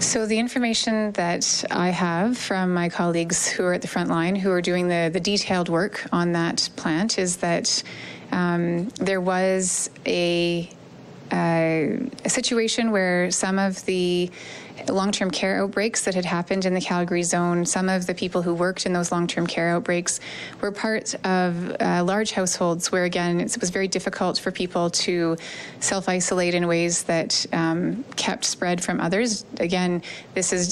So the information that I have from my colleagues who are at the front line, who are doing the, the detailed work on that plant, is that um, there was a, uh, a situation where some of the long-term care outbreaks that had happened in the Calgary zone, some of the people who worked in those long-term care outbreaks were part of uh, large households where, again, it was very difficult for people to self-isolate in ways that um, kept spread from others. Again, this is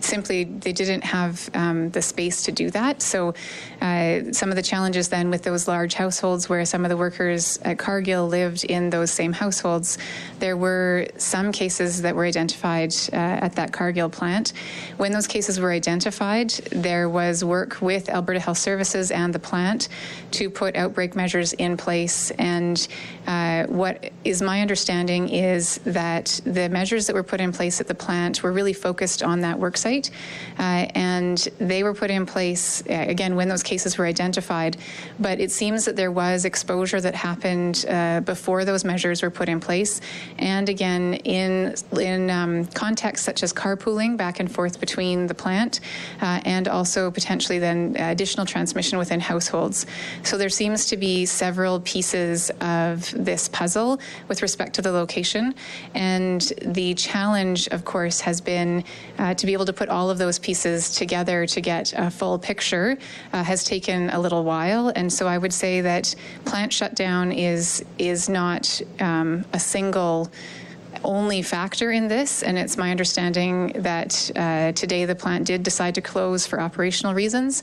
simply they didn't have um, the space to do that. So uh, some of the challenges then with those large households where some of the workers at Cargill lived in those same households, there were some cases that were identified uh, at that Cargill plant. When those cases were identified, there was work with Alberta Health Services and the plant to put outbreak measures in place. And uh, what is my understanding is that the measures that were put in place at the plant were really focused on that work site. Uh, and they were put in place, uh, again, when those cases were identified. But it seems that there was exposure that happened uh, before those measures were put in place. And again, in, in um, context such as carpooling back and forth between the plant, uh, and also potentially then additional transmission within households. So there seems to be several pieces of this puzzle with respect to the location. And the challenge, of course, has been uh, to be able to put all of those pieces together to get a full picture uh, has taken a little while. And so I would say that plant shutdown is is not um, a single only factor in this, and it's my understanding that uh, today the plant did decide to close for operational reasons,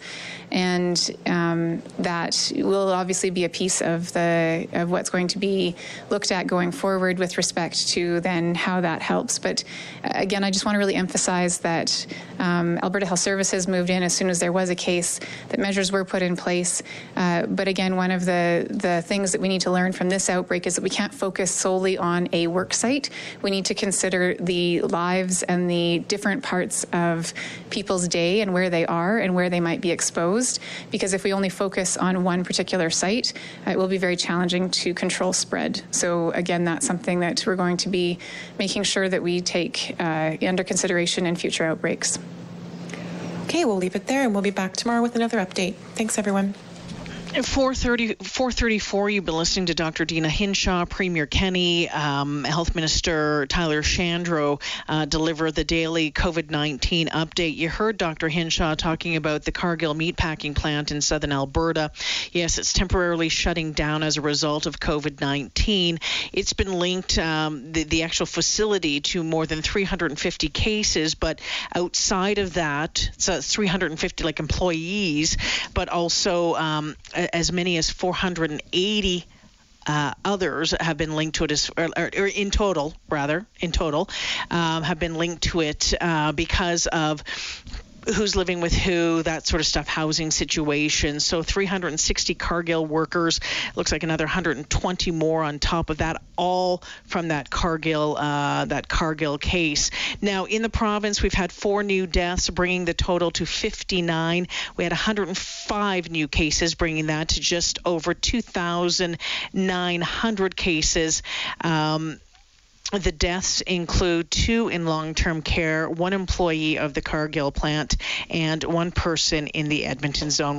and um, that will obviously be a piece of the of what's going to be looked at going forward with respect to then how that helps. But uh, again, I just want to really emphasize that um, Alberta Health Services moved in as soon as there was a case, that measures were put in place. Uh, but again, one of the the things that we need to learn from this outbreak is that we can't focus solely on a work site we need to consider the lives and the different parts of people's day and where they are and where they might be exposed. Because if we only focus on one particular site, it will be very challenging to control spread. So, again, that's something that we're going to be making sure that we take uh, under consideration in future outbreaks. Okay, we'll leave it there and we'll be back tomorrow with another update. Thanks, everyone. 430, 434, you've been listening to Dr. Deena Hinshaw, Premier Kenney, um, Health Minister Tyler Shandro uh, deliver the daily COVID 19 update. You heard Dr. Hinshaw talking about the Cargill meatpacking plant in southern Alberta. Yes, it's temporarily shutting down as a result of COVID 19. It's been linked, um, the, the actual facility, to more than 350 cases, but outside of that, so 350 like employees, but also um, as many as 480 uh, others have been linked to it as, or, or, in total, rather, in total, um, have been linked to it uh, because of who's living with who, that sort of stuff, housing situations. So 360 Cargill workers, looks like another 120 more on top of that, all from that Cargill uh, that Cargill case. Now in the province, we've had four new deaths, bringing the total to 59. We had 105 new cases, bringing that to just over 2,900 cases. Um, the deaths include two in long term care, one employee of the Cargill plant, and one person in the Edmonton zone.